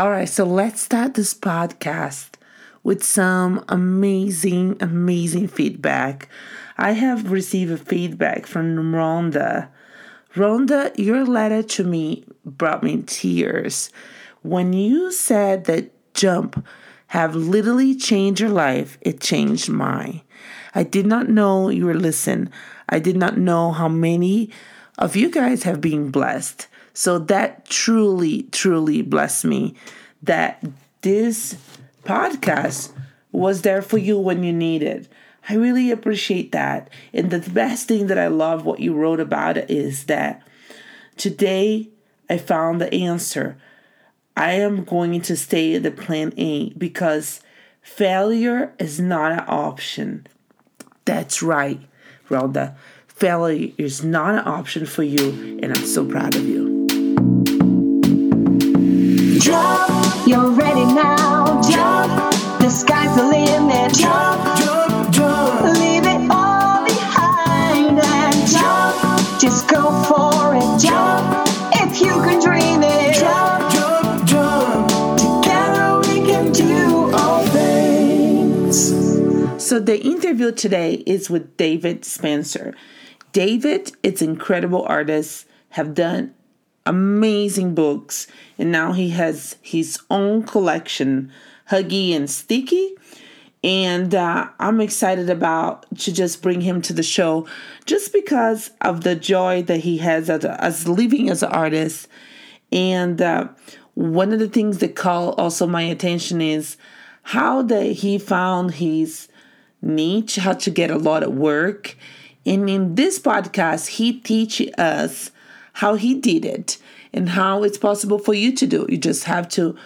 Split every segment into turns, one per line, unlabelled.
All right, so let's start this podcast with some amazing, amazing feedback. I have received a feedback from Rhonda. Rhonda, your letter to me brought me tears. When you said that jump have literally changed your life, it changed mine. I did not know you were listening. I did not know how many of you guys have been blessed. So that truly, truly blessed me that this podcast was there for you when you needed. I really appreciate that. And the best thing that I love what you wrote about it is that today I found the answer. I am going to stay at the plan A because failure is not an option. That's right, Rhonda. Failure is not an option for you, and I'm so proud of you.
Jump, you're ready now. Jump, the sky's the limit. Jump, jump, jump. Leave it all behind and jump. Just go for it. Jump, if you can dream it. Jump, jump, jump. Together we can do all things.
So the interview today is with David Spencer. David, it's incredible artist, have done amazing books, and now he has his own collection, Huggie and Sticky. And uh, I'm excited about to just bring him to the show just because of the joy that he has as, as living as an artist. And uh, one of the things that call also my attention is how that he found his niche, how to get a lot of work. And in this podcast, he teaches us how he did it and how it's possible for you to do. You just have to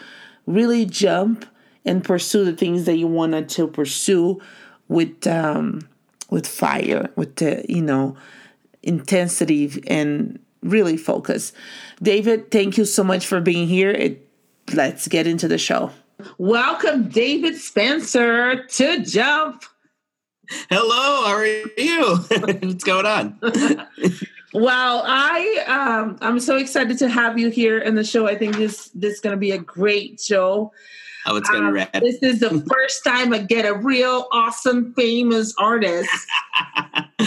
really jump and pursue the things that you wanted to pursue with um, with fire, with the you know intensity and really focus. David, thank you so much for being here. It, let's get into the show. Welcome, David Spencer, to Jump.
Hello, how are you? What's going on?
Well, I um, I'm so excited to have you here in the show. I think this this is going to be a great show.
Oh, it's gonna be
Um,
rad.
This is the first time I get a real awesome famous artist.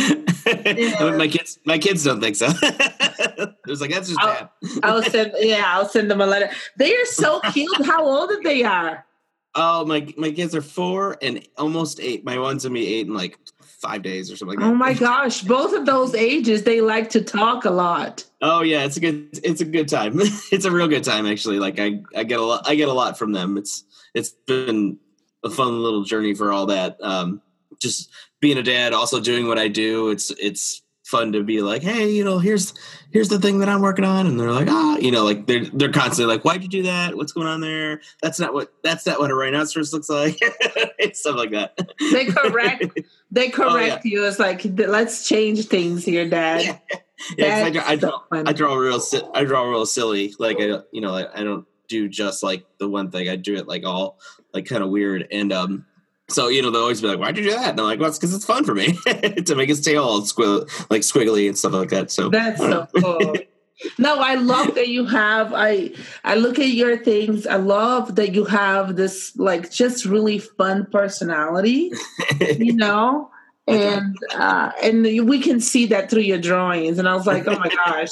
my kids, my kids don't think so. it was like that's just
Oh.
bad.
I'll send yeah, I'll send them a letter. They are so cute. How old are they are?
Oh, my my kids are four and almost eight. My one's gonna be eight in like five days or something like that.
Oh my gosh, both of those ages they like to talk a lot.
Oh yeah, it's a good it's a good time. it's a real good time actually. Like I I get a lot I get a lot from them. It's it's been a fun little journey for all that. Um just being a dad, also doing what I do. It's it's fun to be like, hey, you know, here's here's the thing that I'm working on, and they're like, ah, you know, like they're they're constantly like, why'd you do that? What's going on there? That's not what that's not what a rhinoceros looks like. it's stuff like that.
They correct they
Oh,
correct you. It's like let's change things here, Dad.
Yeah. Yeah, I, draw, I, draw,
so.
I draw real. I draw real silly. Like I, you know, like I don't do just like the one thing. I do it like all like kind of weird. And um, so you know, they'll always be like, "Why'd you do that?" And I'm like, "Well, it's because it's fun for me to make his tail all squiggle, like squiggly and stuff like that." So
That's so cool. No, I love that you have. I I look at your things. I love that you have this like just really fun personality. You know, and uh, and we can see that through your drawings. And I was like, oh my gosh,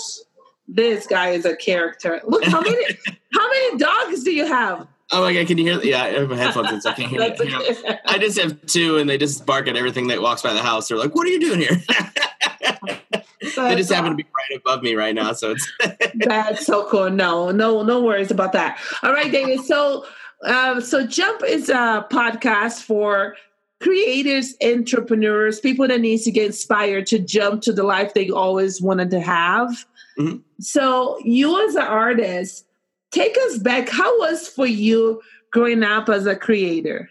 this guy is a character. Look how many how many dogs do you have?
Oh my god, can you hear? Yeah, I have my headphones in, so I can't hear.
That's
you. Hang on.
okay.
I just have two, and they just bark at everything that walks by the house. They're like, "What are you doing here?" they just happen to be right above me right now, so it's
That's so cool. No, no, no worries about that. All right, David. So, um, so Jump is a podcast for creators, entrepreneurs, people that needs to get inspired to jump to the life they always wanted to have.
Mhm.
So, you as an artist, take us back. How was for you growing up as a creator?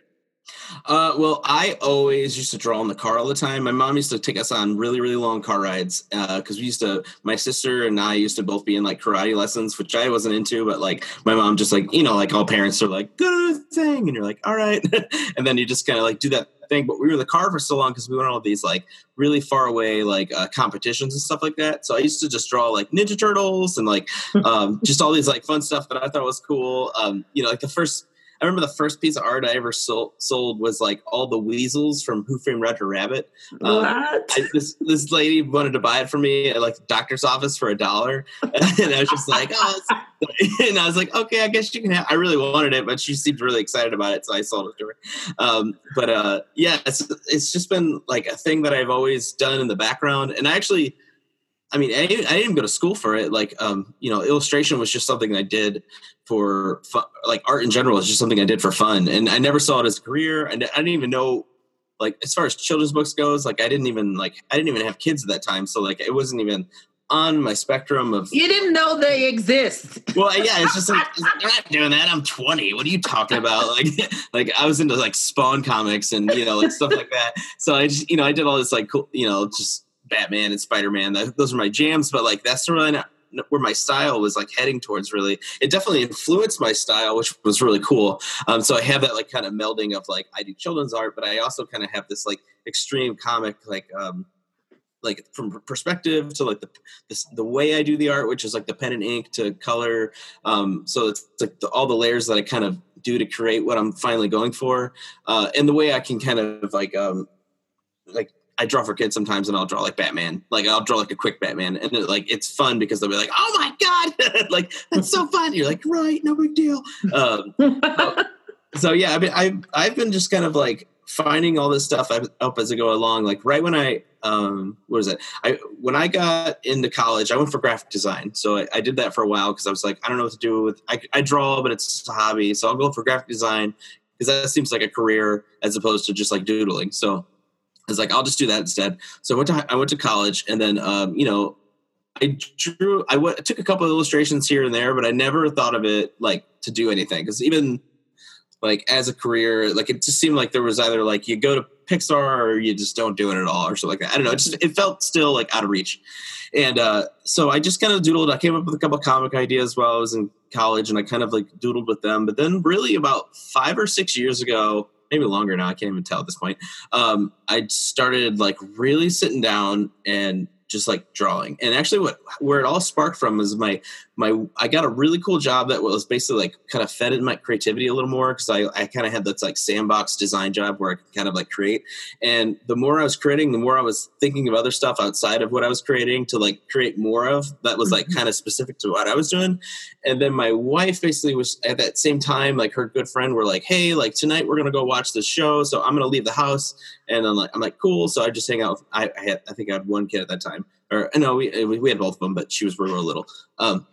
Uh, well, I always used to draw in the car all the time. My mom used to take us on really, really long car rides because we used to. My sister and I used to both be in like karate lessons, which I wasn't into, but like my mom just like you know, like all parents are like go to the thing, and you're like, all right, and then you just kind of like do that thing. But we were in the car for so long because we went on all these like really far away like uh, competitions and stuff like that. So I used to just draw like Ninja Turtles and like um, just all these like fun stuff that I thought was cool. Um, you know, like the first I remember the first piece of art I ever sold, sold was like all the weasels from Who Framed Roger Rabbit. Um? I, this this lady wanted to buy it for me at like the doctor's office for a dollar, and I was just like, oh, and I was like, okay, I guess you can have. I really wanted it, but she seemed really excited about it, so I sold it to her. Um, but uh, yeah, it's it's just been like a thing that I've always done in the background, and I actually. I mean, I didn't, I didn't even go to school for it. Like, um, you know, illustration was just something I did for fun. Like, art in general is just something I did for fun, and I never saw it as a career. And I didn't even know, like, as far as children's books goes, like, I didn't even like, I didn't even have kids at that time, so like, it wasn't even on my spectrum of.
You didn't know they exist.
Well, yeah, it's just like they're not doing that. I'm 20. What are you talking about? Like, like I was into like Spawn comics and you know like stuff like that. So I just you know I did all this like cool you know just Batman and Spider Man. Those are my jams. But like that's really not where my style was like heading towards. Really, it definitely influenced my style, which was really cool. Um, so I have that like kind of melding of like I do children's art, but I also kind of have this like extreme comic like. um like from perspective to like the this, the way I do the art, which is like the pen and ink to color. Um, so it's like the, all the layers that I kind of do to create what I'm finally going for, uh, and the way I can kind of like um, like I draw for kids sometimes, and I'll draw like Batman. Like I'll draw like a quick Batman, and it, like it's fun because they'll be like, "Oh my god!" like that's so fun. You're like, right, no big deal. Um, so yeah, I mean, I've I've been just kind of like finding all this stuff up as I go along. Like right when I um what was it? I when I got into college, I went for graphic design. So I, I did that for a while because I was like, I don't know what to do with. I, I draw, but it's just a hobby, so I'll go for graphic design because that seems like a career as opposed to just like doodling. So Was like, I'll just do that instead. So I went to I went to college, and then um, you know, I drew. I took a couple of illustrations here and there, but I never thought of it like to do anything because even like as a career, like it just seemed like there was either like you go to Pixar or you just don't do it at all or something like that. I don't know. It just it felt still like out of reach, and uh, so I just kind of doodled. I came up with a couple comic ideas while I was in college, and I kind of like doodled with them. But then, really, about five or six years ago, maybe longer now, I can't even tell at this point. Um, I started like really sitting down and just like drawing. And actually, what where it all sparked from is my my I got a really cool job that was basically like kind of fed in my creativity a little more because I I kind of had this like sandbox design job where I could kind of like create. And the more I was creating, the more I was thinking of other stuff outside of what I was creating to like create more of that was like mm-hmm. kind of specific to what I was doing. And then my wife basically was at that same time like her good friend were like, hey, like tonight we're gonna go watch this show, so I'm gonna leave the house. And I'm like, I'm like, cool. So I just hang out. With, I, I had, I think I had one kid at that time, or no, we we had both of them, but she was real, little. Um,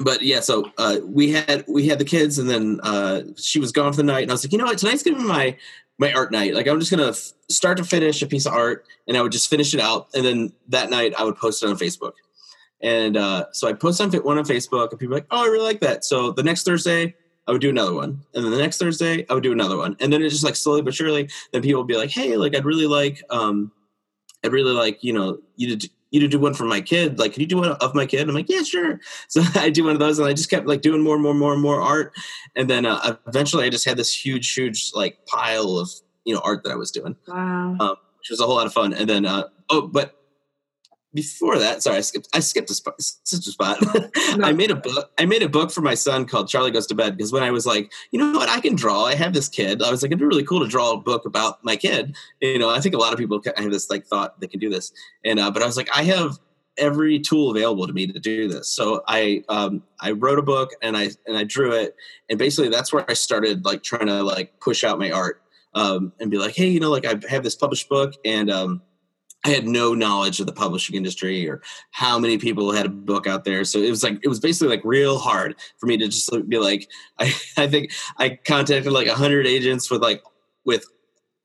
but yeah, so uh, we had we had the kids, and then uh, she was gone for the night, and I was like, you know what, tonight's gonna be my my art night. Like I'm just gonna f- start to finish a piece of art, and I would just finish it out, and then that night I would post it on Facebook. And uh, so I posted on one on Facebook, and people like, oh, I really like that. So the next Thursday, I would do another one, and then the next Thursday, I would do another one, and then it just like slowly but surely, then people would be like, hey, like I'd really like, um, I'd really like, you know, you to you to do one for my kid. Like, can you do one of my kid? I'm like, yeah, sure. So I do one of those, and I just kept like doing more and more and more and more art, and then uh, eventually, I just had this huge, huge like pile of you know art that I was doing,
Wow.
um, which was a whole lot of fun. And then, uh, oh, but before that, sorry, I skipped. I skipped a spot. Such a spot. I made a book. I made a book for my son called Charlie Goes to Bed because when I was like, you know what, I can draw. I have this kid. I was like, it'd be really cool to draw a book about my kid. You know, I think a lot of people have this like thought they can do this, and uh, but I was like, I have every tool available to me to do this. So I um, I wrote a book and I and I drew it, and basically that's where I started like trying to like push out my art um, and be like, hey, you know, like I have this published book and. Um, I had no knowledge of the publishing industry or how many people had a book out there. So it was like it was basically like real hard for me to just be like I, I think I contacted like a hundred agents with like with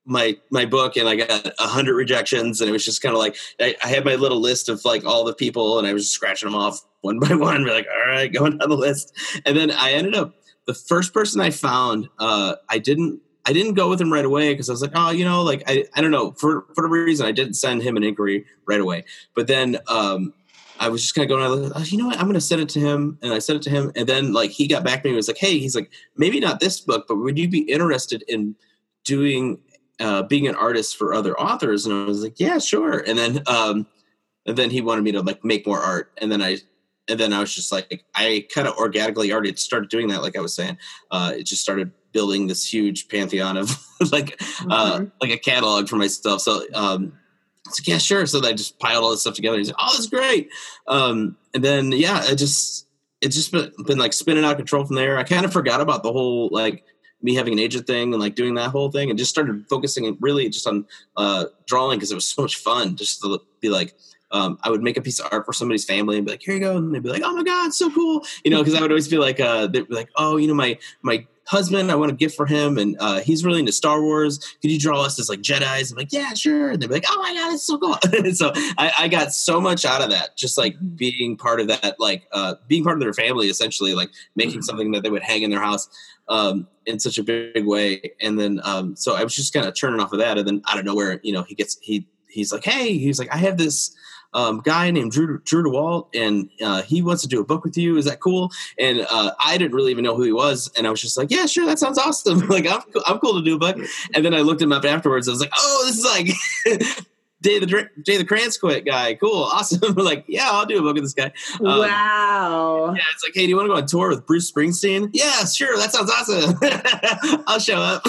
my my book and I got a hundred rejections and it was just kind of like I, I, had my little list of like all the people and I was just scratching them off one by one. Be like, all right, going down the list. And then I ended up the first person I found, uh, I didn't I didn't go with him right away because I was like, oh, you know, like I, I don't know for for the reason I didn't send him an inquiry right away. But then um, I was just kind of going, oh, you know what, I'm going to send it to him, and I sent it to him, and then like he got back to me and was like, hey, he's like, maybe not this book, but would you be interested in doing uh, being an artist for other authors, and I was like, yeah, sure. And then um, and then he wanted me to like make more art, and then I and then I was just like, I kind of organically already started doing that. Like I was saying, uh, it just started building this huge pantheon of like uh,
Mm-hmm.
like a catalog for myself. So um, like, yeah, sure. So I just piled all this stuff together. He's like, oh, that's great. Um, and then yeah, it just it's just been, been like spinning out of control from there. I kind of forgot about the whole like me having an agent thing and like doing that whole thing and just started focusing really just on uh, drawing because it was so much fun just to be like um, I would make a piece of art for somebody's family and be like, here you go. And they'd be like, oh my God, so cool. You know, because I would always be like, uh, they'd be like, oh, you know, my, my husband, I want a gift for him. And uh, he's really into Star Wars. Could you draw us as like Jedi's? I'm like, yeah, sure. And they'd be like, oh my God, it's so cool. so I, I got so much out of that, just like being part of that, like uh, being part of their family, essentially, like making something that they would hang in their house um, in such a big way. And then, um, so I was just kind of turning off of that. And then out of nowhere, you know, he gets, he, he's like, hey, he's like, I have this, um, guy named Drew Drew Daywalt, and uh, he wants to do a book with you. Is that cool? And uh, I didn't really even know who he was, and I was just like, yeah, sure, that sounds awesome. like I'm I'm cool to do a book. And then I looked him up afterwards. I was like, oh, this is like. Day the Day the Crayons quit guy, cool, awesome. We're like, yeah, I'll do a book with this guy. Um,
wow.
Yeah, it's like, hey, do you want to go on tour with Bruce Springsteen? Yeah, sure, that sounds awesome. I'll show up.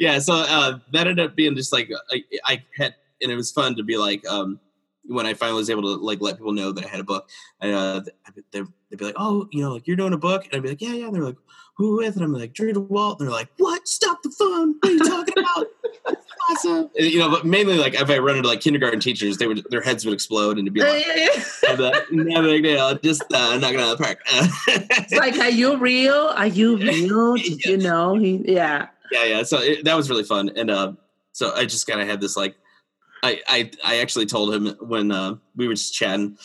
yeah, so uh, that ended up being just like I, I had, and it was fun to be like, um, when I finally was able to like let people know that I had a book, and uh, they'd, they'd be like, "Oh, you know, like you're doing a book," and I'd be like, "Yeah, yeah." And they're like, "Who with?" And I'm like, "Drew Daywalt." And they're like, "What? Stop the phone! What are you talking about?" That's awesome. And, you know, but mainly like if I run into like kindergarten teachers, they would their heads would explode and it'd be like, "I'm like, "No big deal, just uh, knocking out of the park."
It's like, are you real? Are you real? Did you know he? Yeah.
yeah, yeah. So it, that was really fun, and uh, so I just kind of had this like, I, I, I actually told him when uh, we were just chatting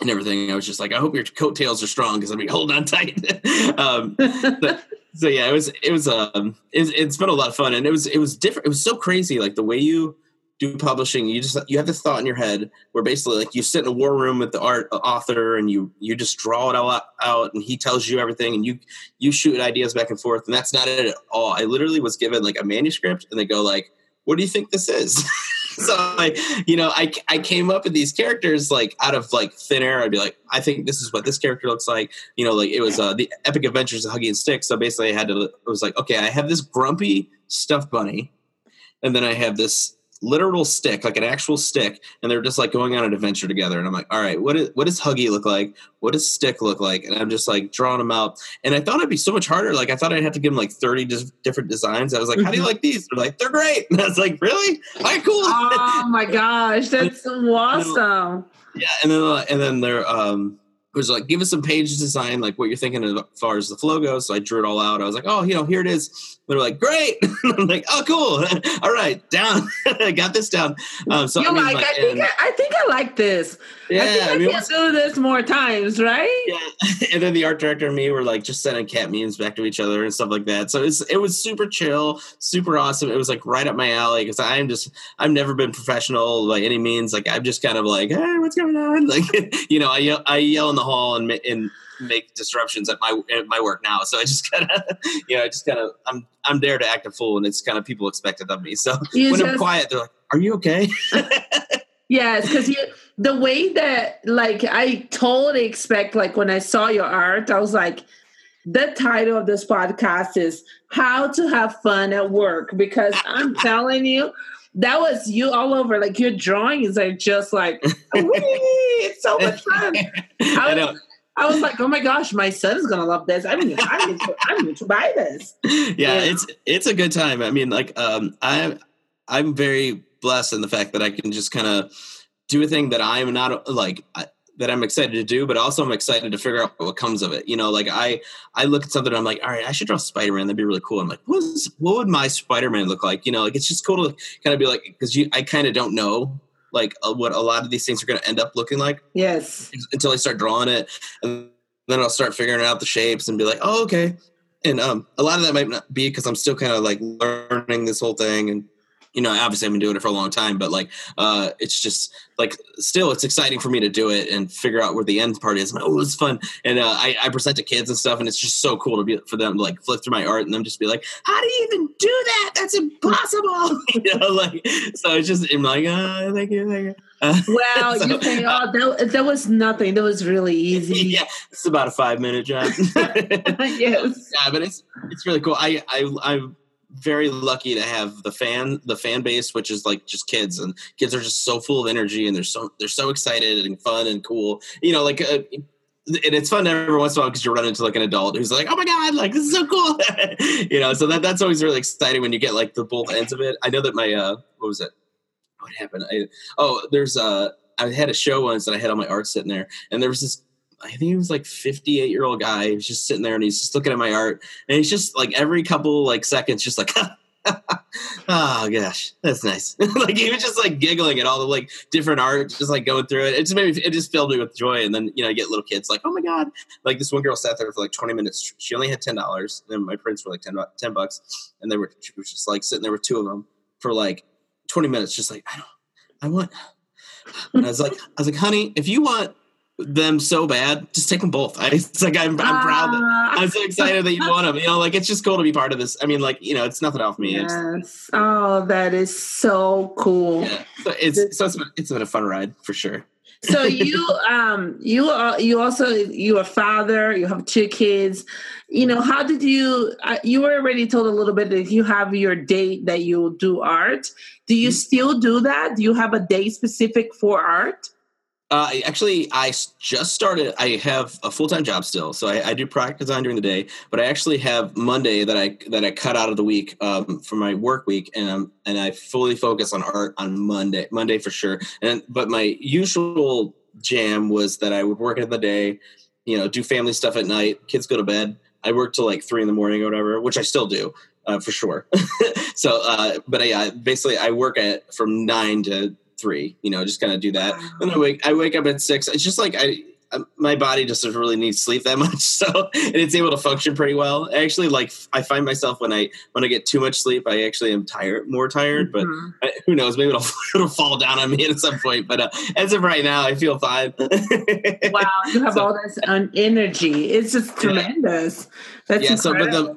and everything. I was just like, I hope your coattails are strong because I mean, hold on tight. um, but, so yeah, it was, it was, um, it's, it's been a lot of fun, and it was, it was different. It was so crazy, like the way you do publishing. You just, you have this thought in your head where basically, like, you sit in a war room with the art author, and you, you just draw it all out, and he tells you everything, and you, you shoot ideas back and forth, and that's not it at all. I literally was given like a manuscript, and they go like, "What do you think this is?" so like you know I, I came up with these characters like out of like thin air. I'd be like i think this is what this character looks like. You know like it was uh the epic adventures of huggie and stick. So basically i had to it was like okay i have this grumpy stuffed bunny and then i have this literal stick like an actual stick and they're just like going on an adventure together. And i'm like all right what is what does huggie look like? What does stick look like? And i'm just like drawing them out. And i thought it'd be so much harder. Like i thought i'd have to give them like 30 dis- different designs. I was like how do you like these? They're like they're great. And i was like really? All right cool.
Oh my gosh, that's awesome.
yeah and then uh, and then they're um was like give us some page design like what you're thinking as far as the flow goes so i drew it all out i was like oh you know here it is they're like great i'm like oh cool all right down i got this down um so
You're
I mean,
like,
like,
I think
and-
I, I think I like this.
yeah
I think I,
I mean,
can do this more times, right?
yeah. and then the art director and me were like just sending cat memes back to each other and stuff like that. So it's it was super chill, super awesome. It was like right up my alley because I'm just I've never been professional by any means. Like I'm just kind of like, hey, what's going on? Like you know, I yell, I yell in the hall and and make disruptions at my at my work now. So I just kind of you know, I just kind of I'm I'm there to act a fool, and it's kind of people expect it of me. So
You
when I'm quiet, they're like, "Are you okay?"
Yes, because you the way that like I totally expect like when I saw your art, I was like, the title of this podcast is How to Have Fun at Work because I'm telling you, that was you all over. Like your drawings are just like it's so much fun.
I know.
I was like, oh my gosh, my son's gonna love this. I mean, I need to, I need to buy this.
yeah,
Yeah.
it's it's a good time. I mean, like um I'm I'm very blessed in the fact that I can just kind of do a thing that I'm not like I, that I'm excited to do, but also I'm excited to figure out what comes of it. You know, like I I look at something and I'm like, all right, I should draw Spider Man. That'd be really cool. I'm like, what is what would my Spider Man look like? You know, like it's just cool to kind of be like because you I kind of don't know like uh, what a lot of these things are going to end up looking like
Yes.
until I start drawing it, and then I'll start figuring out the shapes and be like, oh, okay. And um, a lot of that might not be because I'm still kind of like learning this whole thing, and you know, obviously I've been doing it for a long time, but like, uh, it's just like still it's exciting for me to do it and figure out where the end part is. oh, it's fun. And, uh, I, I present to kids and stuff and it's just so cool to be for them to like flip through my art and them just be like, how do you even do that? That's impossible. you know, like, so it's just, I'm like, uh, thank you, thank you. Uh,
Wow,
so,
you think, oh, that, that was nothing. That was really easy.
yeah, it's about a five minute job.
yes.
yeah, but it's it's really cool. I I I'm very lucky to have the fan the fan base, which is like just kids, and kids are just so full of energy, and they're so they're so excited and fun and cool. You know, like. Uh, and it's fun every once in a while because you run into like an adult who's like, "Oh my god, like this is so cool," you know. So that that's always really exciting when you get like the both ends of it. I know that my uh, what was it? What happened? I, oh, there's uh, I had a show once that I had all my art sitting there, and there was this I think he was like 58 year old guy. He was just sitting there and he's just looking at my art. And he's just like every couple like seconds, just like, oh gosh, that's nice. like he was just like giggling at all the like different art, just like going through it. It just made me, it just filled me with joy. And then, you know, I get little kids like, oh my God. Like this one girl sat there for like 20 minutes. She only had $10. And my prints were like 10, 10 bucks. And they were, she was just like sitting there with two of them for like 20 minutes, just like, I don't, I want, and I was like, I was like, honey, if you want them so bad, just take them both. I, it's like I'm, I'm proud. That,
Ah.
I'm so excited that you want them. You know, like it's just cool to be part of this. I mean, like you know, it's nothing off me.
Yes. Oh, that is so cool.
yeah. So it's so it's been, it's been a fun ride for sure.
so you um you are you also you're a father you have two kids you know how did you uh, you were already told a little bit that you have your date that you do art do you still do that do you have a day specific for art
Uh, actually, I just started. I have a full time job still, so I, I do product design during the day. But I actually have Monday that I that I cut out of the week um, for my work week, and and I fully focus on art on Monday. Monday for sure. And but my usual jam was that I would work in the day, you know, do family stuff at night. Kids go to bed. I work till like three in the morning or whatever, which I still do uh, for sure. so, uh, but I, basically I work at from nine to three. You know, just kind of do that. And I wake I wake up at six. It's just like I. I- My body just doesn't really need sleep that much, so and it's able to function pretty well. I actually, like I find myself when I when I get too much sleep, I actually am tired, more tired. But
Mhm.
I, who knows? Maybe it'll, it'll fall down on me at some point. But uh, as of right now, I feel fine.
wow you have
So-
all this um, energy it's just tremendous that's
yeah. So, but
incredible.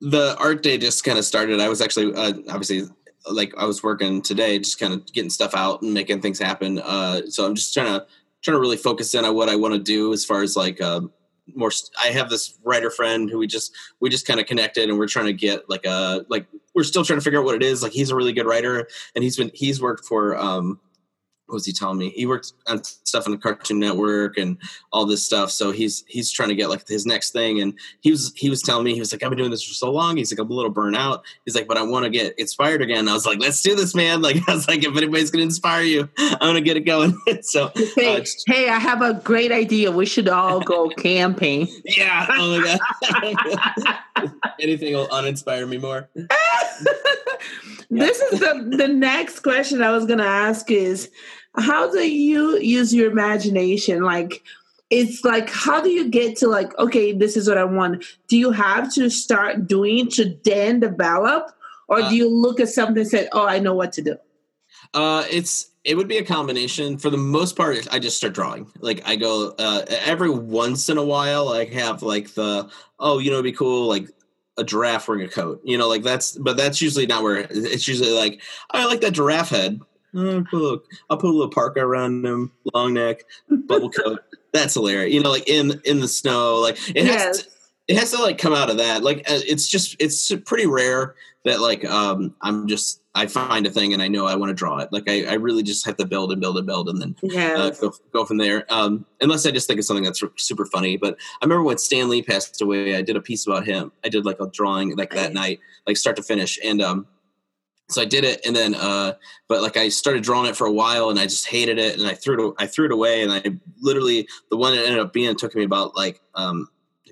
the the art day just kind of started. I was actually uh, obviously like I was working today, just kind of getting stuff out and making things happen. Uh, so I'm just trying to trying to really focus in on what I want to do as far as like um, more. st- I have this writer friend who we just we just kind of connected, and we're trying to get like a like we're still trying to figure out what it is. Like he's a really good writer, and he's been he's worked for um, what was he telling me? He worked on stuff on the Cartoon Network and all this stuff. So he's he's trying to get like his next thing. And he was he was telling me he was like, I've been doing this for so long. He's like, I'm a little burnt out. He's like, but I want to get inspired again. I was like, let's do this, man. Like I was like, if anybody's gonna inspire you, I'm gonna get it going. so
hey,
uh,
hey i have a great idea we should all go camping
yeah. Oh my god. Anything will uninspire me more.
this is the the next question I was gonna ask is how do you use your imagination? Like it's like how do you get to like, okay, this is what I want. Do you have to start doing to then develop? Or
Uh,
do you look at something and say, Oh, I know what to do?
Uh, it's it would be a combination. For the most part, I just start drawing. Like I go uh, every once in a while. I have like the oh, you know, it'd be cool like a giraffe wearing a coat. You know, like that's but that's usually not where it's usually like I like that giraffe head. Oh, look, I'll put a little parka around him, long neck, bubble coat. That's hilarious. You know, like in in the snow. Like it has.
Yes.
To, it has to like come out of that. Like uh, it's just it's pretty rare that like um I'm just I find a thing and I know I want to draw it. Like I, I really just have to build and build and build and then uh, go, go from there. Um, unless I just think of something that's super funny. But I remember when Stan Lee passed away, I did a piece about him. I did like a drawing like that night, like start to finish. And um, so I did it, and then uh, but like I started drawing it for a while, and I just hated it, and I threw it. I threw it away, and I literally the one it ended up being took me about like um,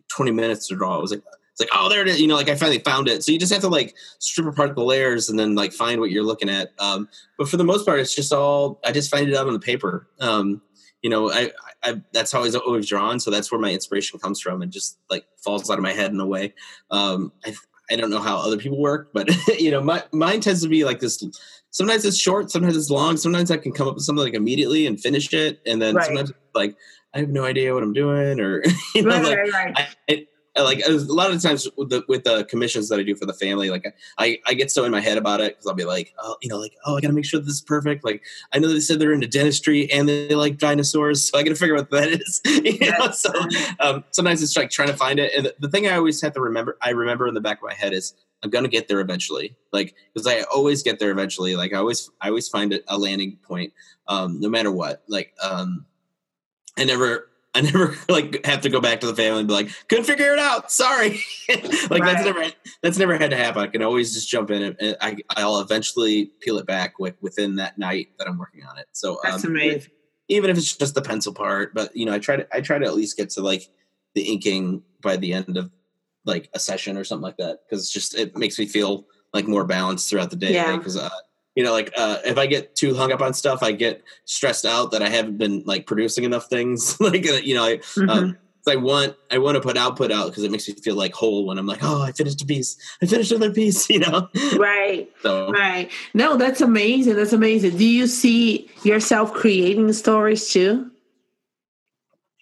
twenty minutes to draw. It was like. It's like, oh, there it is. You know, like I finally found it. So you just have to like strip apart the layers and then like find what you're looking at. Um, but for the most part, it's just all I just find it out on the paper. Um, you know, I, I that's how I've always drawn, so that's where my inspiration comes from, and just like falls out of my head in a way. Um, I, I don't know how other people work, but you know, my mine tends to be like this. Sometimes it's short, sometimes it's long. Sometimes I can come up with something like immediately and finish it, and then
Right.
sometimes like I have no idea what I'm doing, or you know,
Right,
like
right, right.
I, I, I like a lot of times with the with the commissions that I do for the family, like I I get so in my head about it because I'll be like, oh, you know, like oh, I got to make sure this is perfect. Like I know they said they're into dentistry and they like dinosaurs, so I got to figure out what that is. you know, so um, sometimes it's like trying to find it. And the, the thing I always have to remember, I remember in the back of my head is I'm gonna get there eventually. Like because I always get there eventually. Like I always I always find a landing point, um, no matter what. Like um, I never. I never like have to go back to the family and be like, couldn't figure it out. Sorry. like
Right.
that's never that's never had to happen. I can always just jump in and, I I'll eventually peel it back with, within that night that I'm working on it. So
That's
um,
amazing.
even if it's just the pencil part, but you know, I try to I try to at least get to like the inking by the end of like a session or something like that because it's just it makes me feel like more balanced throughout the day.
Yeah.
Because uh, you know, like uh, if I get too hung up on stuff, I get stressed out that I haven't been like producing enough things. like uh, you know, I
Mhm.
um, I want I want to put output out because it makes me feel like whole when I'm like, oh, I finished a piece, I finished another piece, you know.
right.
So
Right. No, that's amazing. That's amazing. Do you see yourself creating stories too?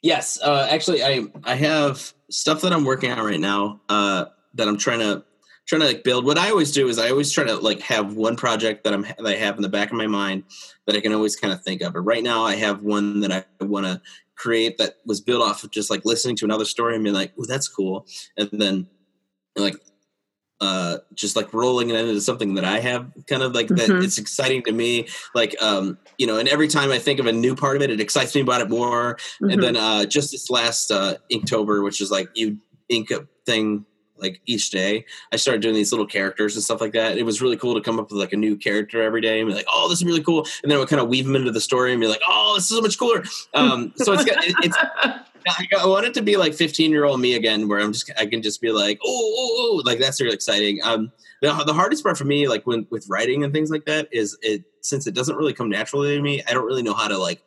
Yes, uh, actually, I I have stuff that I'm working on right now uh, that I'm trying to trying to like build. What I always do is I always try to like have one project that I'm that I have in the back of my mind that I can always kind of think of. But right now, I have one that I want to create that was built off of just like listening to another story and being like, "Oh, that's cool," and then like uh just like rolling it into something that I have kind of like that
Mhm.
it's exciting to me like um you know and every time I think of a new part of it it excites me about it more
Mhm.
and then uh just this last uh inktober which is like you ink a thing like each day i started doing these little characters and stuff like that it was really cool to come up with like a new character every day and be like oh this is really cool and then i would kind of weave them into the story and be like oh this is so much cooler um so it's got it- it's I want it to be like 15 year old me again, where I'm just I can just be like, oh, oh, oh, like that's really exciting. Um, the, the hardest part for me, like when with writing and things like that, is it since it doesn't really come naturally to me. I don't really know how to like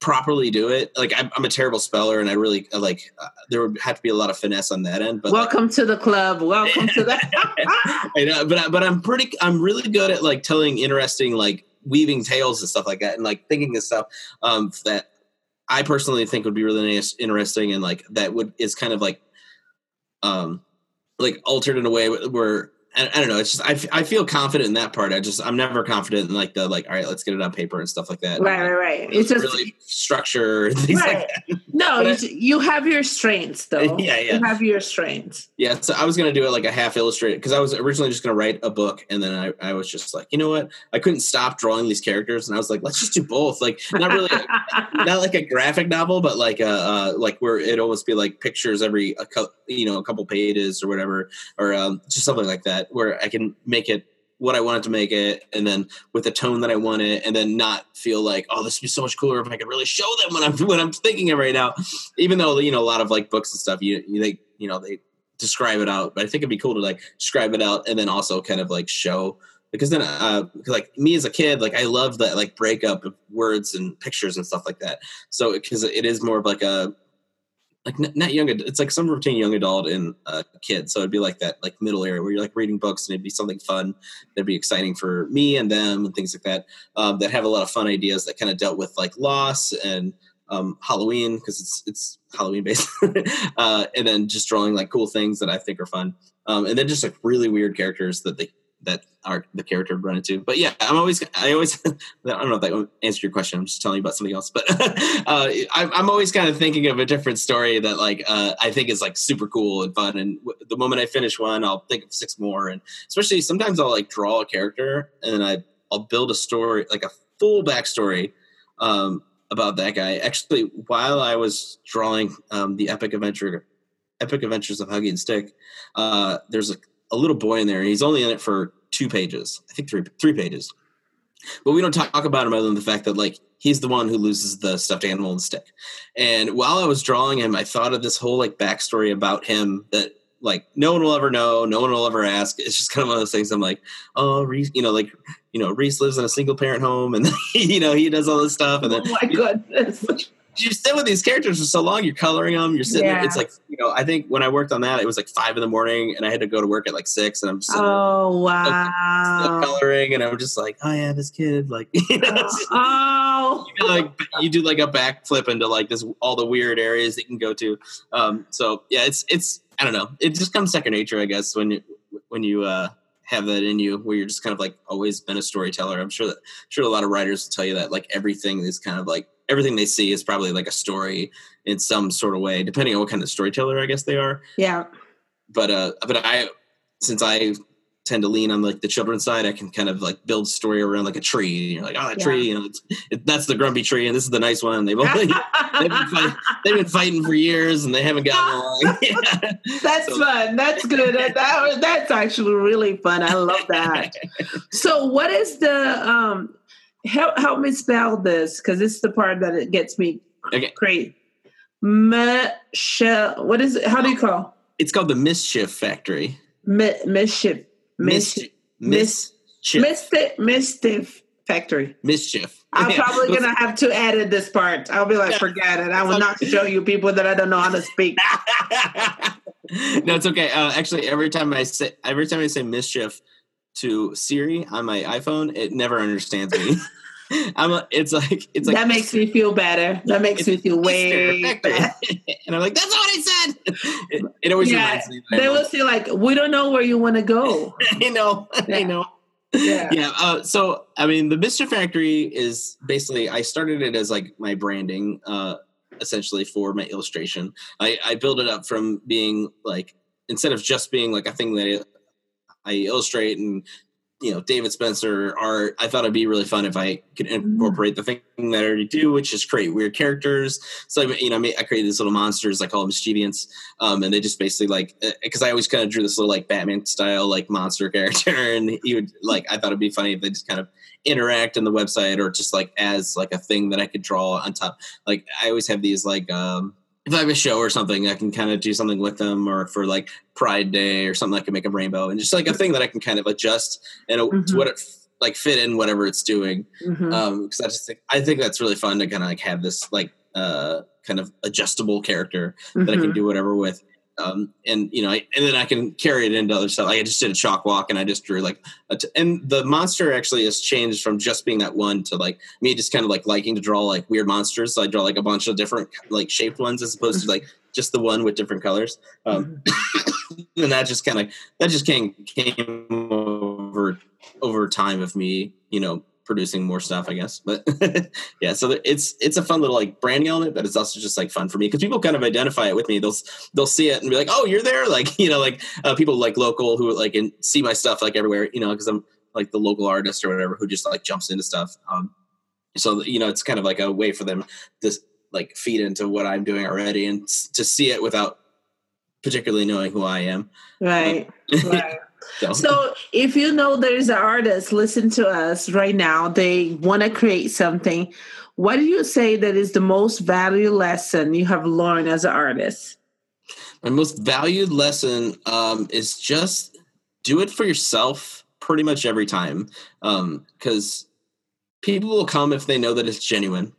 properly do it. Like I'm, I'm a terrible speller, and I really uh, like uh, there would have to be a lot of finesse on that end. But like,
Welcome to the club. Welcome to that
I know, but I- but I'm pretty. I'm really good at like telling interesting, like weaving tales and stuff like that, and like thinking of stuff um, that I personally think would be really nice, interesting, and like that would is kind of like um like altered in a way where. I, I don't know. It's just I, f- I feel confident in that part. I just I'm never confident in like the like all right, let's get it on paper and stuff like that.
right, right, right. It's just
really structure things
right.
like that.
no. You, you have your strengths, though.
Yeah, yeah.
You have your strengths.
Yeah, so I was gonna do it like a half illustrated because I was originally just gonna write a book, and then I, I was just like, you know what? I couldn't stop drawing these characters, and I was like, let's just do both. Like, not really, not like a graphic novel, but like a uh, like where it almost be like pictures every a cou- you know a couple pages or whatever, or um, just something like that, where I can make it what I wanted to make it, and then with the tone that I want it, and then not feel like, oh, this would be so much cooler if I could really show them what I'm what I'm thinking of right now. Even though you know a lot of like books and stuff, you, you they you know they describe it out, but I think it'd be cool to like describe it out and then also kind of like show because then uh like me as a kid like i love that like breakup of words and pictures and stuff like that so because it is more of like a like not young it's like some between young adult and uh, kid so it'd be like that like middle area where you're like reading books and it'd be something fun. That'd be exciting for me and them and things like that um, that have a lot of fun ideas that kind of dealt with like loss and um, Halloween because it's it's Halloween based, uh, and then just drawing like cool things that I think are fun, um, and then just like really weird characters that they that are the character would run into. But yeah, I'm always I always I don't know if that answered your question. I'm just telling you about something else, but uh, I'm always kind of thinking of a different story that like uh, I think is like super cool and fun. And w- the moment I finish one, I'll think of six more, and especially sometimes I'll like draw a character and then I I'll build a story like a full backstory. Um, about that guy. Actually, while I was drawing um, the epic adventure, epic adventures of Huggie and Stick, uh, there's a, a little boy in there, and he's only in it for two pages. I think three three pages. But we don't talk about him other than the fact that like he's the one who loses the stuffed animal and stick. And while I was drawing him, I thought of this whole like backstory about him that like no one will ever know, no one will ever ask. It's just kind of one of those things. I'm like, oh, Reese, you know, like you know, Reese lives in a single parent home, and you know he does all this stuff, and then
oh my goodness.
You sit with these characters for so long. You're coloring them. You're sitting.
Yeah.
There, it's like you know. I think when I worked on that, it was like five in the morning, and I had to go to work at like six, and I'm just sitting there
Oh
still
wow.
coloring, and I'm just like, oh yeah, this kid, like, you know, just-
Oh.
you like you do like a backflip into like this all the weird areas that you can go to. Um, so yeah, it's it's I don't know. It just comes second nature, I guess, when you when you uh, have that in you, where you're just kind of like always been a storyteller. I'm sure that sure a lot of writers will tell you that like everything is kind of like everything they see is probably like a story in some sort of way, depending on what kind of storyteller I guess they are.
Yeah.
But uh, but I since I tend to lean on like the children's side, I can kind of like build story around like a tree. You're like, oh, that
Yeah.
tree, you know, it's, it, that's the grumpy tree, and this is the nice one. They've only they've been, fight, they've been fighting for years and they haven't gotten along. Yeah.
That's
So-
fun. That's good. That, that- that's actually really fun. I love that. So, what is the um? Help help me spell this because this is the part that it gets me
Okay.
great. Michelle, what is it? How do you call
It's called the Mischief Factory.
Mi- mischief?
Mischief. Mischief.
Mischief, mischief factory.
Mischief.
I'm
Yeah.
probably gonna have to edit this part. I'll be like, forget it. I will not show you people that I don't know how to speak.
no, it's okay. Uh, actually, every time I say every time I say mischief to Siri on my iPhone, it never understands me. I'm a, it's like it's like
that makes me feel better. That makes me feel way better.
And I'm like, that's not what I said. It, it always
Yeah,
reminds me.
They will say like, we don't know where you want to go.
I know.
Yeah.
I know.
Yeah.
Yeah. Uh, so, I mean, the Mischief Factory is basically I started it as like my branding, uh, essentially for my illustration. I, I built it up from being like instead of just being like a thing that I illustrate and you know David Spencer art. I thought it'd be really fun if I could incorporate the thing that I already do, which is create weird characters. So I, you know, I created these little monsters. I call them mischievants, um, and they just basically like because I always kind of drew this little like Batman style like monster character, and he would like I thought it'd be funny if they just kind of interact in the website or just like as like a thing that I could draw on top. Like I always have these like um if I have a show or something, I can kind of do something with them, or for like Pride Day or something, I can make a rainbow and just like a thing that I can kind of adjust and
Mhm.
to what it like fit in whatever it's doing.
Mhm.
Um, because I just think I think that's really fun to kind of like have this like uh kind of adjustable character that I can
Mhm.
do whatever with. Um, and you know, I, and then I can carry it into other stuff. Like I just did a chalk walk, and I just drew like, a t- and the monster actually has changed from just being that one to like me just kind of like liking to draw like weird monsters. So I draw like a bunch of different like shaped ones as opposed to like just the one with different colors. Um, and that just kind of that just came came over over time of me, you know, producing more stuff, I guess. But yeah, so it's it's a fun little like branding element, but it's also just like fun for me because people kind of identify it with me. They'll they'll see it and be like, "Oh, you're there!" Like you know, like uh, people like local who like and see my stuff like everywhere, you know, because I'm like the local artist or whatever who just like jumps into stuff. Um, so you know, it's kind of like a way for them to like feed into what I'm doing already and to see it without particularly knowing who I am.
Right. Right.
So,
So if you know there's an artist listen to us right now, they want to create something. What do you say that is the most valuable lesson you have learned as an artist?
my most valued lesson um, is just do it for yourself pretty much every time because people will come if they know that it's genuine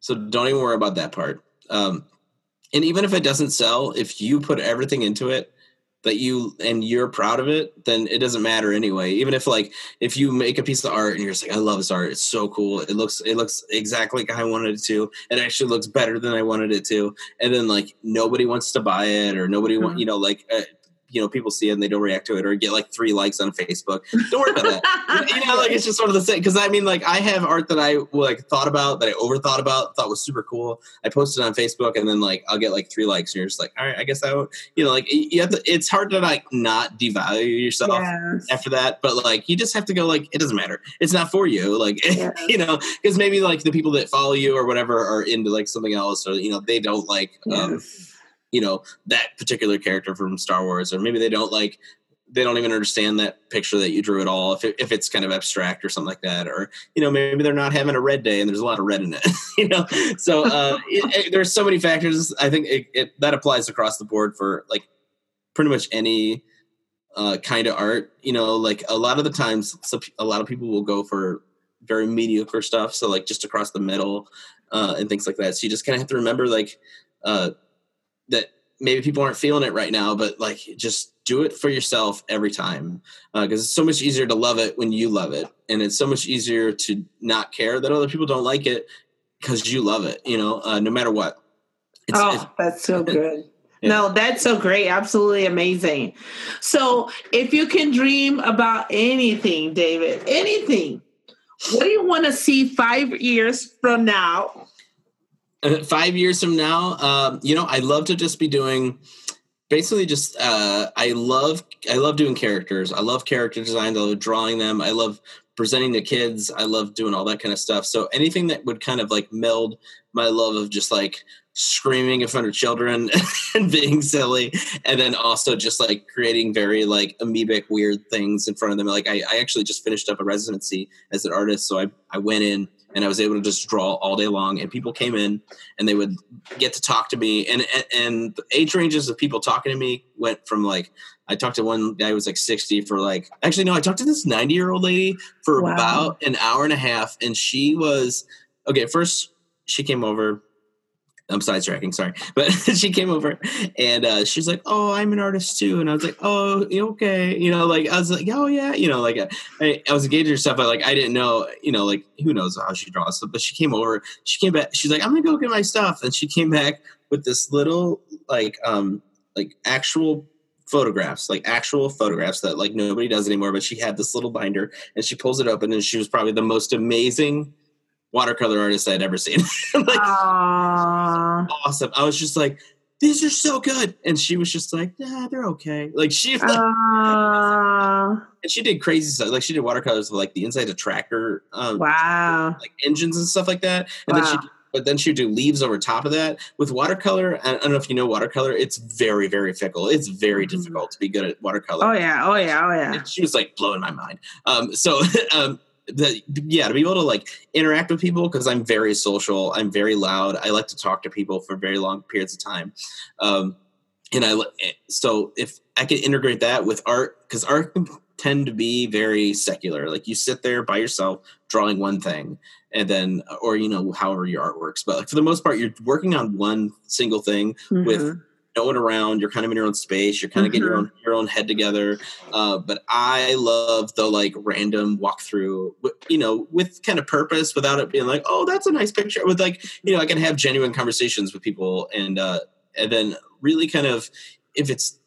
so don't even worry about that part um, and even if it doesn't sell if you put everything into it that you and you're proud of it then it doesn't matter anyway. Even if like if you make a piece of art and you're just like i love this art. It's so cool. It looks it looks exactly like i wanted it to. It actually looks better than i wanted it to. And then like nobody wants to buy it or nobody want
Mhm.
you know like uh, you know people see it and they don't react to it or get like three likes on facebook don't worry about that you know like it's just sort of the same because i mean like i have art that i like thought about that i overthought about thought was super cool i posted it on facebook and then like i'll get like three likes and you're just like all right i guess i would you know like you have to it's hard to like not devalue yourself
Yes.
after that but like you just have to go like it doesn't matter it's not for you like
Yeah.
you know because maybe like the people that follow you or whatever are into like something else or you know they don't like um
Yes.
You know that particular character from star wars or maybe they don't like they don't even understand that picture that you drew at all if, it, if it's kind of abstract or something like that or you know maybe they're not having a red day and there's a lot of red in it you know so uh it, it- there's so many factors i think it, it that applies across the board for like pretty much any uh kind of art you know like a lot of the times a lot of people will go for very mediocre stuff. So like just across the middle uh, and things like that. So you just kind of have to remember like uh, that maybe people aren't feeling it right now, but like just do it for yourself every time because uh, it's so much easier to love it when you love it, and it's so much easier to not care that other people don't like it because you love it. You know, uh, no matter what.
It's, oh, it's, that's so good. Yeah. No, that's so great. Absolutely amazing. So, if you can dream about anything, David, anything, what do you want to see five years from now?
Uh, five years from now, um, you know, I love to just be doing basically just uh, I love I love doing characters. I love character design. I love drawing them. I love presenting to kids. I love doing all that kind of stuff. So anything that would kind of like meld my love of just like screaming in front of children and being silly and then also just like creating very like amoebic weird things in front of them like I, I actually just finished up a residency as an artist so I, I went in and I was able to just draw all day long. And people came in and they would get to talk to me. And and, and the age ranges of people talking to me went from like I talked to one guy who was like 60 for like actually no, I talked to this 90 year old lady for wow. about an hour and a half, and she was okay. First, she came over I'm sidetracking, sorry. But she came over and uh, she's like, "Oh, I'm an artist too," and I was like, "Oh, okay," you know, like I was like, "Oh yeah," you know, like I, I was engaged in stuff, but like I didn't know, you know, like who knows how she draws stuff. But she came over, she came back, she's like, "I'm gonna go get my stuff," and she came back with this little like um like actual photographs, like actual photographs that like nobody does anymore. But she had this little binder and she pulls it open and she was probably the most amazing watercolor artist I'd ever seen. like, awesome. I was just like, these are so good. And she was just like, yeah, they're okay. Like she like, and she did crazy stuff. Like she did watercolors of like the inside of tractor um
wow
like engines and stuff like that. And wow. then she but then she would do leaves over top of that. With watercolor, I don't know if you know watercolor, it's very, very fickle. It's very mm-hmm. difficult to be good at watercolor.
Oh yeah, oh yeah, oh yeah.
And she was like blowing my mind. Um so um the yeah to be able to like interact with people because i'm very social i'm very loud i like to talk to people for very long periods of time um and i eh, so if i can integrate that with art because art can tend to be very secular like you sit there by yourself drawing one thing and then or you know however your art works but like for the most part you're working on one single thing mm-hmm. with no one around. You're kind of in your own space. You're kind of mm-hmm. getting your own your own head together. Uh, but I love the like random walkthrough, you know, with kind of purpose, without it being like, oh, that's a nice picture. With like, you know, I can have genuine conversations with people, and uh, and then really kind of if it's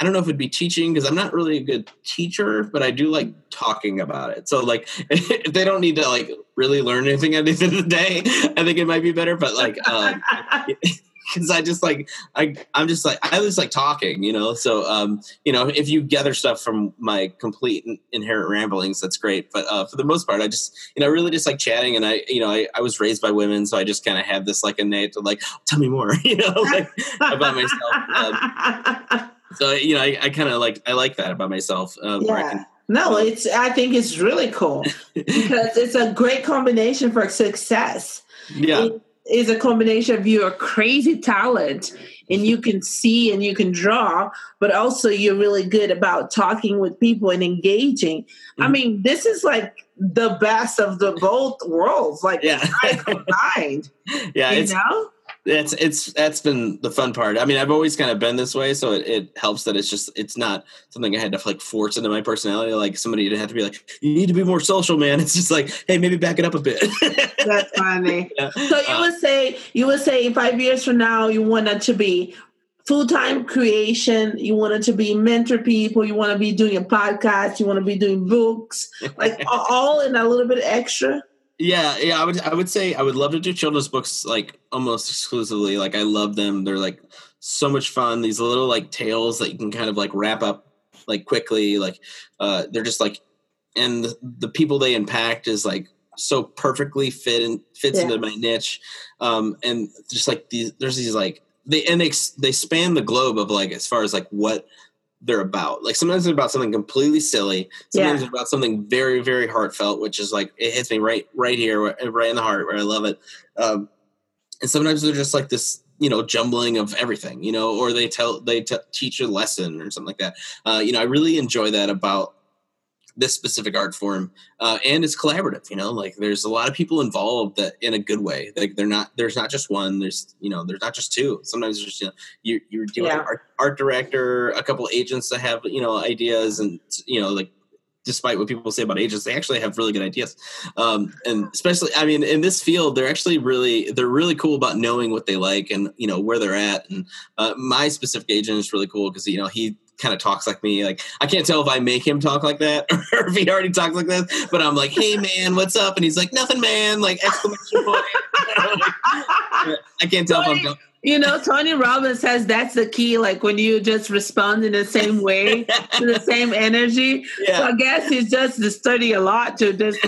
I don't know if it'd be teaching because I'm not really a good teacher, but I do like talking about it. So like if they don't need to like really learn anything at the end of the day, I think it might be better. But like um, because I just like I I'm just like I was like talking, you know. So um, you know, if you gather stuff from my complete inherent ramblings, that's great. But uh, for the most part, I just you know I really just like chatting, and I you know I, I was raised by women, so I just kind of have this like innate to like tell me more, you know, like about myself. Um, so you know, I, I kind of like I like that about myself. Um,
yeah. No, it's I think it's really cool because it's a great combination for success.
Yeah.
It, is a combination of your crazy talent and you can see and you can draw, but also you're really good about talking with people and engaging. Mm-hmm. I mean, this is like the best of the both worlds, like
yeah.
combined.
yeah,
you know
it's it's that's been the fun part. I mean, I've always kind of been this way, so it, it helps that it's just it's not something I had to like force into my personality. Like somebody didn't have to be like, you need to be more social, man. It's just like, hey, maybe back it up a bit.
that's funny. Yeah. So you uh, would say you would say five years from now you want it to be full time creation. You want it to be mentor people. You want to be doing a podcast. You want to be doing books, like all in a little bit extra.
Yeah, yeah, I would I would say I would love to do children's books like almost exclusively. Like I love them. They're like so much fun. These little like tales that you can kind of like wrap up like quickly. Like uh they're just like and the, the people they impact is like so perfectly fit and fits yeah. into my niche. Um and just like these there's these like they and they they span the globe of like as far as like what they're about. Like sometimes it's about something completely silly. Sometimes yeah. it's about something very, very heartfelt, which is like it hits me right, right here, right in the heart, where I love it. Um, and sometimes they're just like this, you know, jumbling of everything, you know, or they tell they t- teach a lesson or something like that. Uh, you know, I really enjoy that about this specific art form uh, and it's collaborative you know like there's a lot of people involved that in a good way like they're not there's not just one there's you know there's not just two sometimes there's you know you, you're dealing
Yeah.
with art, art director a couple agents that have you know ideas and you know like despite what people say about agents they actually have really good ideas um, and especially i mean in this field they're actually really they're really cool about knowing what they like and you know where they're at and uh, my specific agent is really cool because you know he kind of talks like me like i can't tell if i make him talk like that or if he already talks like this but i'm like hey man what's up? And he's like nothing man like exclamation point. I can't tell if i'm
You know, Tony Robbins says that's the key. Like when you just respond in the same way, to the same energy. So I guess it's just to study a lot to just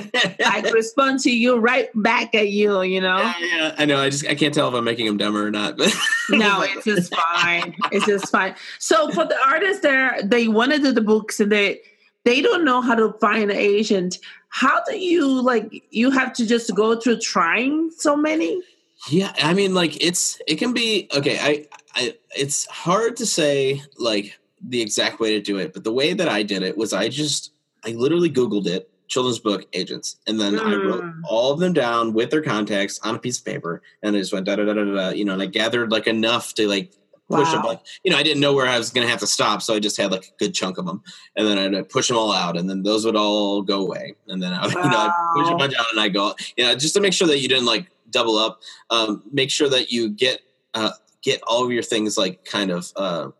like respond to you right back at you. You know.
yeah, yeah, I know. I just I can't tell if I'm making him dumber or not. But
No, it's just fine. It's just fine. So for the artists there, they want to do the books and they they don't know how to find an agent. How do you like? You have to just go through trying so many.
Yeah, I mean, like it's it can be okay. I, I it's hard to say like the exact way to do it, but the way that I did it was I just I literally Googled it, children's book agents, and then I wrote
Mm.
all of them down with their contacts on a piece of paper, and I just went da da da da, da, you know, and I gathered like enough to like push them
Wow.
bunch. You know, I didn't know where I was going to have to stop, so I just had like a good chunk of them, and then I'd push them all out, and then those would all go away, and then I would, you know, I'd push a bunch out, and I go, you know, just to make sure that you didn't like double up. Um, make sure that you get uh, get all of your things like kind of uh,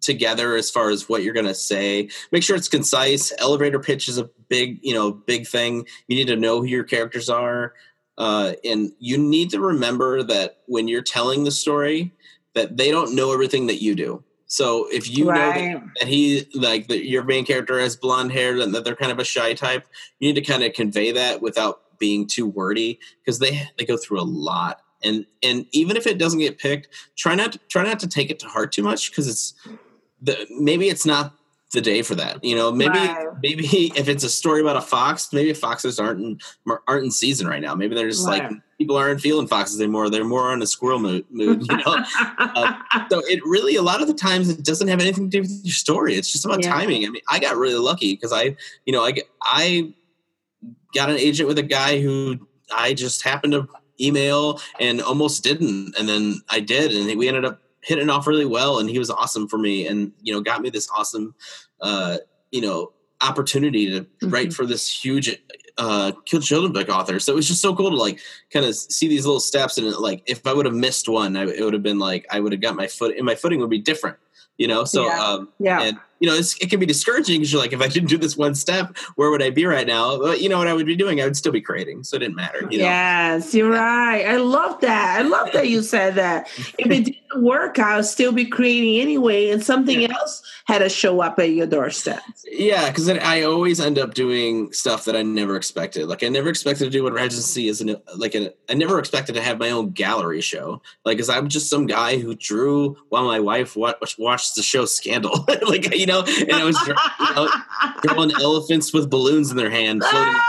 together as far as what you're going to say. Make sure it's concise. Elevator pitch is a big, you know, big thing. You need to know who your characters are. Uh, and you need to remember that when you're telling the story, that they don't know everything that you do. So if you know that that he like that your main character has blonde hair and that they're kind of a shy type you need to kind of convey that without being too wordy because they they go through a lot and and even if it doesn't get picked try not to, try not to take it to heart too much because it's the maybe it's not the day for that you know maybe
Right.
maybe if it's a story about a fox maybe foxes aren't in aren't in season right now maybe they're just like
Right.
People aren't feeling foxes anymore. They're more on a squirrel mood, mood you know? So it really a lot of the times it doesn't have anything to do with your story. It's just about
Yeah.
timing. I mean i got really lucky because i you know i i got an agent with a guy who i just happened to email and almost didn't. And then i did and we ended up hitting off really well and he was awesome for me and you know got me this awesome uh you know opportunity to write
Mhm.
for this huge uh kill children book author so it was just so cool to like kind of see these little steps and like if i would have missed one I, it would have been like i would have got my foot and my footing would be different you know so
Yeah.
um
yeah.
and you know it's, it can be discouraging because you're like if i didn't do this one step where would i be right now but you know what i would be doing i would still be creating so it didn't matter you know
Yes, you're right. I love that. I love that you said that. If it didn't work, I would still be creating anyway, and something else had to show up at your doorstep.
Yeah, because I always end up doing stuff that I never expected. Like I never expected to do what Regency is. An, like an, I never expected to have my own gallery show. Like, because I'm just some guy who drew while my wife watched the show Scandal. like you know, and I was you know, drawing elephants with balloons in their hand. Floating.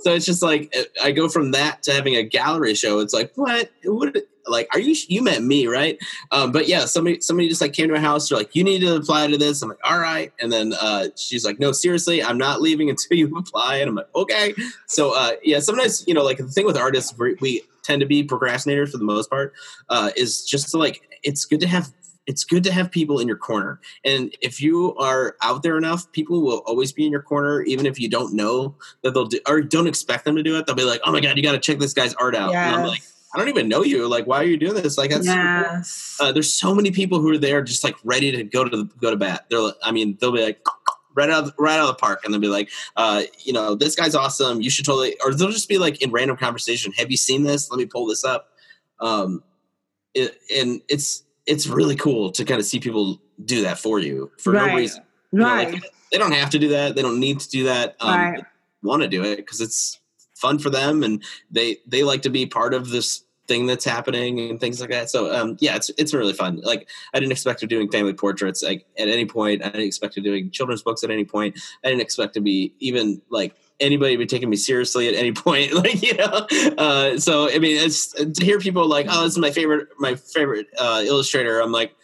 so it's just like I go from that to having a gallery show. It's like what? What? Like, are you? You met me, right? Um, but yeah, somebody somebody just like came to my house. They're like, you need to apply to this. I'm like, all right. And then uh, she's like, no, seriously, I'm not leaving until you apply. And I'm like, okay. So uh, yeah, sometimes you know, like the thing with artists, we, we tend to be procrastinators for the most part. Uh, is just to, like it's good to have it's good to have people in your corner. And if you are out there enough, people will always be in your corner, even if you don't know that they'll do or don't expect them to do it. They'll be like, "Oh my god, you got to check this guy's art out." And I'm like, I don't even know you. Like, why are you doing this? Like, that's super cool. Uh, there's so many people who are there just like ready to go to the, go to bat. They're, like- I mean, they'll be like right out of, right out of the park, and they'll be like, uh, you know, this guy's awesome. You should totally, or they'll just be like in random conversation. Have you seen this? Let me pull this up. Um, it, and it's it's really cool to kind of see people do that for you for
Right.
no reason. You know,
right.
like, they don't have to do that. They don't need to do that. Um,
Right.
Want to do it because it's fun for them, and they they like to be part of this thing that's happening and things like that. So um, yeah, it's it's really fun. Like I didn't expect to doing family portraits like at any point. I didn't expect to doing children's books at any point. I didn't expect to be even like anybody be taking me seriously at any point. Like you know, uh, so I mean, it's to hear people like, oh, this is my favorite my favorite uh, illustrator. I'm like.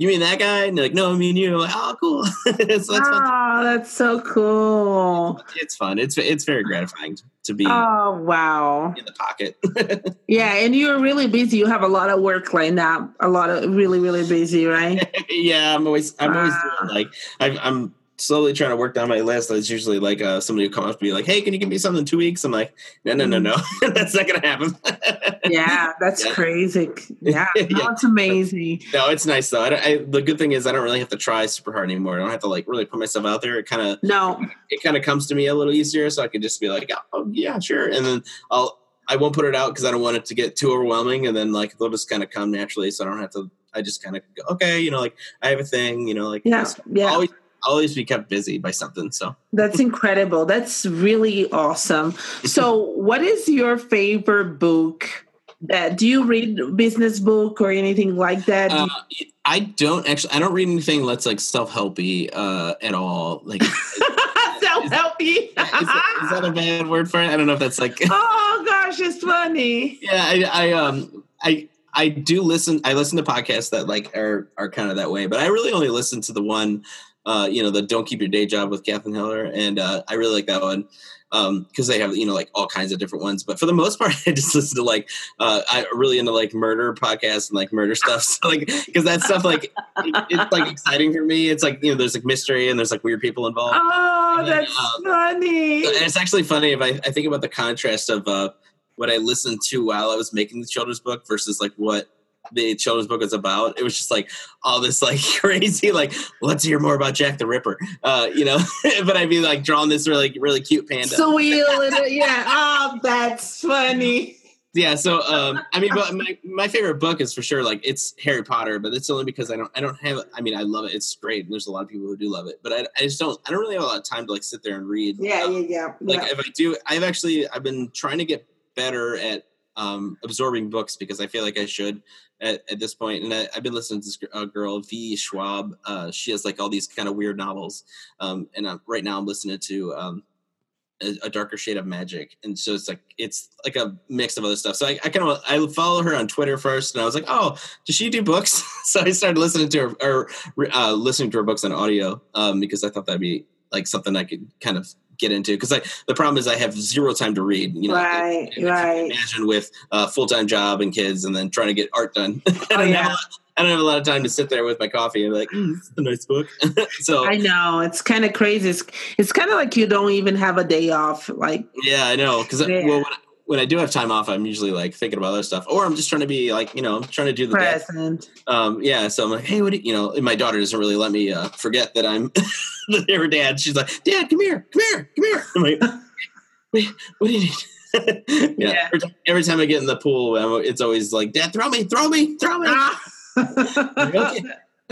you mean that guy? And they're like, no, I mean you. I'm like, oh, cool. so that's fun.
Oh, that's so cool.
It's fun. It's it's very gratifying to be
Oh, wow.
in the pocket.
Yeah, and you're really busy. You have a lot of work lined up. A lot of really, really busy, right?
yeah, I'm always I'm always doing like I, I'm slowly trying to work down my list. It's usually like uh, somebody who comes up to me like, "Hey, can you give me something in two weeks?" I'm like, "No, no, no, no, that's not gonna happen."
Yeah, that's
Yeah.
crazy. Yeah,
Yeah.
that's amazing.
no, it's nice though. I, I, the good thing is I don't really have to try super hard anymore. I don't have to like really put myself out there. It kind of
No,
it kind of comes to me a little easier, so I can just be like, "Oh yeah, sure," and then I'll I won't put it out because I don't want it to get too overwhelming, and then like they'll just kind of come naturally, so I don't have to. I just kind of go, okay, you know, like I have a thing, you know, like
yeah, yeah.
always always be kept busy by something. So
That's incredible. That's really awesome. So, what is your favorite book? That do you read business book or anything like that?
uh, I don't actually. I don't read anything that's like self helpy uh, at all. Like,
Self help Is,
that, is that a bad word for it? I don't know if that's like.
oh gosh, it's funny.
yeah, I, I um I I do listen. I listen to podcasts that like are are kind of that way, but I really only listen to the one. Uh, you know, the "Don't Keep Your Day Job" with Kathleen Heller, and uh, I really like that one um because they have you know like all kinds of different ones but for the most part i just listen to like uh i really into like murder podcasts and like murder stuff so like because that stuff like it- it's like exciting for me it's like you know there's like mystery and there's like weird people involved
Oh,
And then,
that's
um,
funny.
and it's actually funny if I, I think about the contrast of uh, what I listened to while I was making the children's book versus like what the children's book was about. It was just like all this like crazy like let's hear more about Jack the Ripper, uh, you know. but I'd be like drawing this really really cute panda.
Sweet little, yeah. Oh, that's funny.
yeah, so um, I mean, but my my favorite book is for sure like it's Harry Potter, but it's only because I don't I don't have I mean I love it. It's great. And there's a lot of people who do love it, but I, I just don't I don't really have a lot of time to like sit there and read.
Yeah,
um,
yeah, yeah.
like
yeah.
if I do, I've actually I've been trying to get better at um, absorbing books because I feel like I should at, at this point. And I, I've been listening to this uh, girl V Schwab. Uh, she has like all these kind of weird novels, um, and I'm, right now I'm listening to um, a, a darker shade of magic, and so it's like it's like a mix of other stuff. So I, I kind of I follow her on Twitter first, and I was like, oh, does she do books? so I started listening to her or uh, listening to her books on audio um, because I thought that'd be like something I could kind of get into because I the problem is I have zero time to read. You know,
Right,
you
right.
Imagine with a full time job and kids, and then trying to get art done. I,
Oh,
don't have
yeah.
a lot, I don't have a lot of time to sit there with my coffee and be like, mm, this is a nice book. so
I know it's kind of crazy. It's, it's kind of like you don't even have a day off. Like,
yeah, I know because well. When I, when I do have time off, I'm usually like thinking about other stuff, or I'm just trying to be like, you know, I'm trying to do the best.
present.
Um, yeah, so I'm like, hey, what do you, you know? My daughter doesn't really let me uh, forget that I'm her dad. She's like, Dad, come here, come here, come here. I'm like, Wait, what do you need? yeah.
Yeah.
Every, time, I get in the pool, I'm- it's always like, Dad, throw me, throw me, throw me. Like, okay,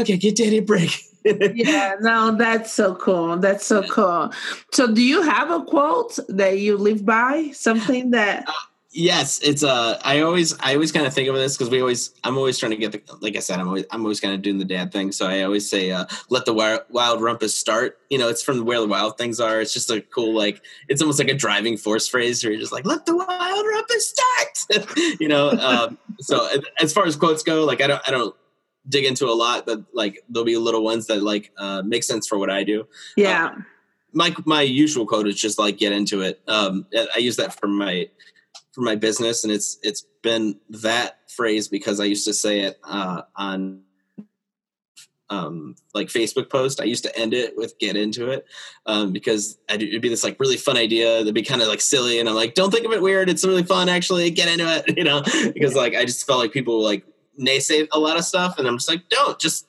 okay, get Daddy a break.
Yeah, no, that's so cool. That's so cool. So, do you have a quote that you live by? Something that,
Yes, it's uh I always I always kind of think of this because we always I'm always trying to get the like I said I'm always I'm always kind of doing the dad thing so I always say uh let the wild, wild rumpus start you know it's from where the wild things are it's just a cool like it's almost like a driving force phrase where you're just like let the wild rumpus start you know um so as far as quotes go like I don't I don't dig into a lot but like there'll be little ones that like uh make sense for what I do
yeah,
my my usual quote is just like get into it. Um, I use that for my for my business, and it's it's been that phrase because I used to say it uh, on um, like Facebook post. I used to end it with "get into it" um, because I'd, it'd be this like really fun idea that'd be kind of like silly, and I'm like, don't think of it weird. It's really fun, actually. Get into it, you know, because like I just felt like people like naysay a lot of stuff, and I'm just like, don't just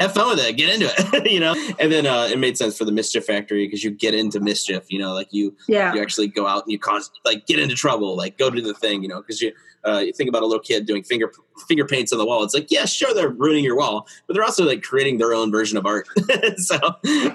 have fun with it, get into it, you know. And then uh, it made sense for the Mischief Factory because you get into mischief, you know, like you
yeah,
you actually go out and you cause like get into trouble, like go do the thing, you know, because you uh, you think about a little kid doing finger finger paints on the wall. It's like, yeah, sure, they're ruining your wall, but they're also like creating their own version of art. so,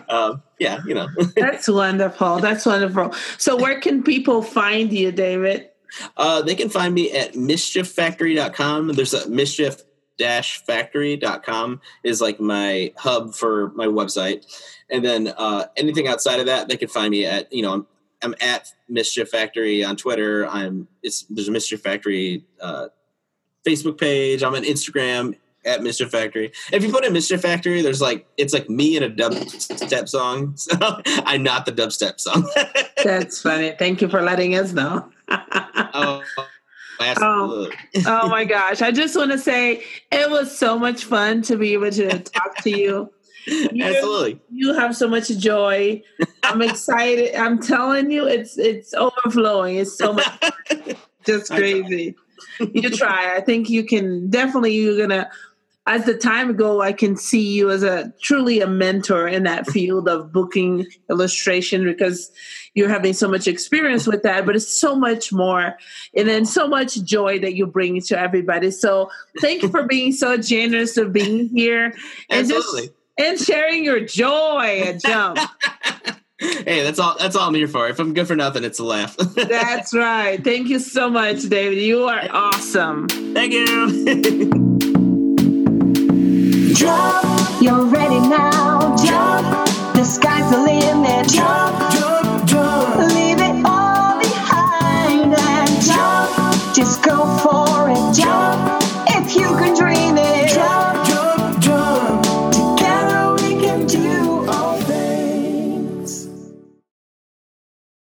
um, yeah, you know,
that's wonderful. That's wonderful. So, where can people find you, David?
Uh, they can find me at mischieffactory.com. There's a mischief dash factory.com is like my hub for my website. And then uh, anything outside of that, they can find me at, you know, I'm, I'm at Mischief Factory on Twitter. I'm it's there's a Mischief Factory uh, Facebook page. I'm on Instagram. at Mischief Factory. If you put in Mischief Factory, there's like it's like me in a dubstep song. So I'm not the dubstep song.
That's funny. Thank you for letting us know.
Oh.
Oh, oh my gosh. I just want to say it was so much fun to be able to talk to you. You,
absolutely.
You have so much joy. I'm excited. I'm telling you, it's it's overflowing. It's so much just crazy. you try. I think you can definitely you're gonna as the time go, I can see you as a truly a mentor in that field of booking illustration because you're having so much experience with that, but it's so much more and then so much joy that you bring to everybody. So thank you for being so generous of being here and
Absolutely.
just and sharing your joy at Jump.
hey, that's all that's all I'm here for. If I'm good for nothing, it's a laugh.
that's right. Thank you so much, David. You are awesome.
Thank you.
Jump, you're ready now. Jump, the sky's the limit. Jump, jump, jump. Leave it all behind and jump. Just go for it.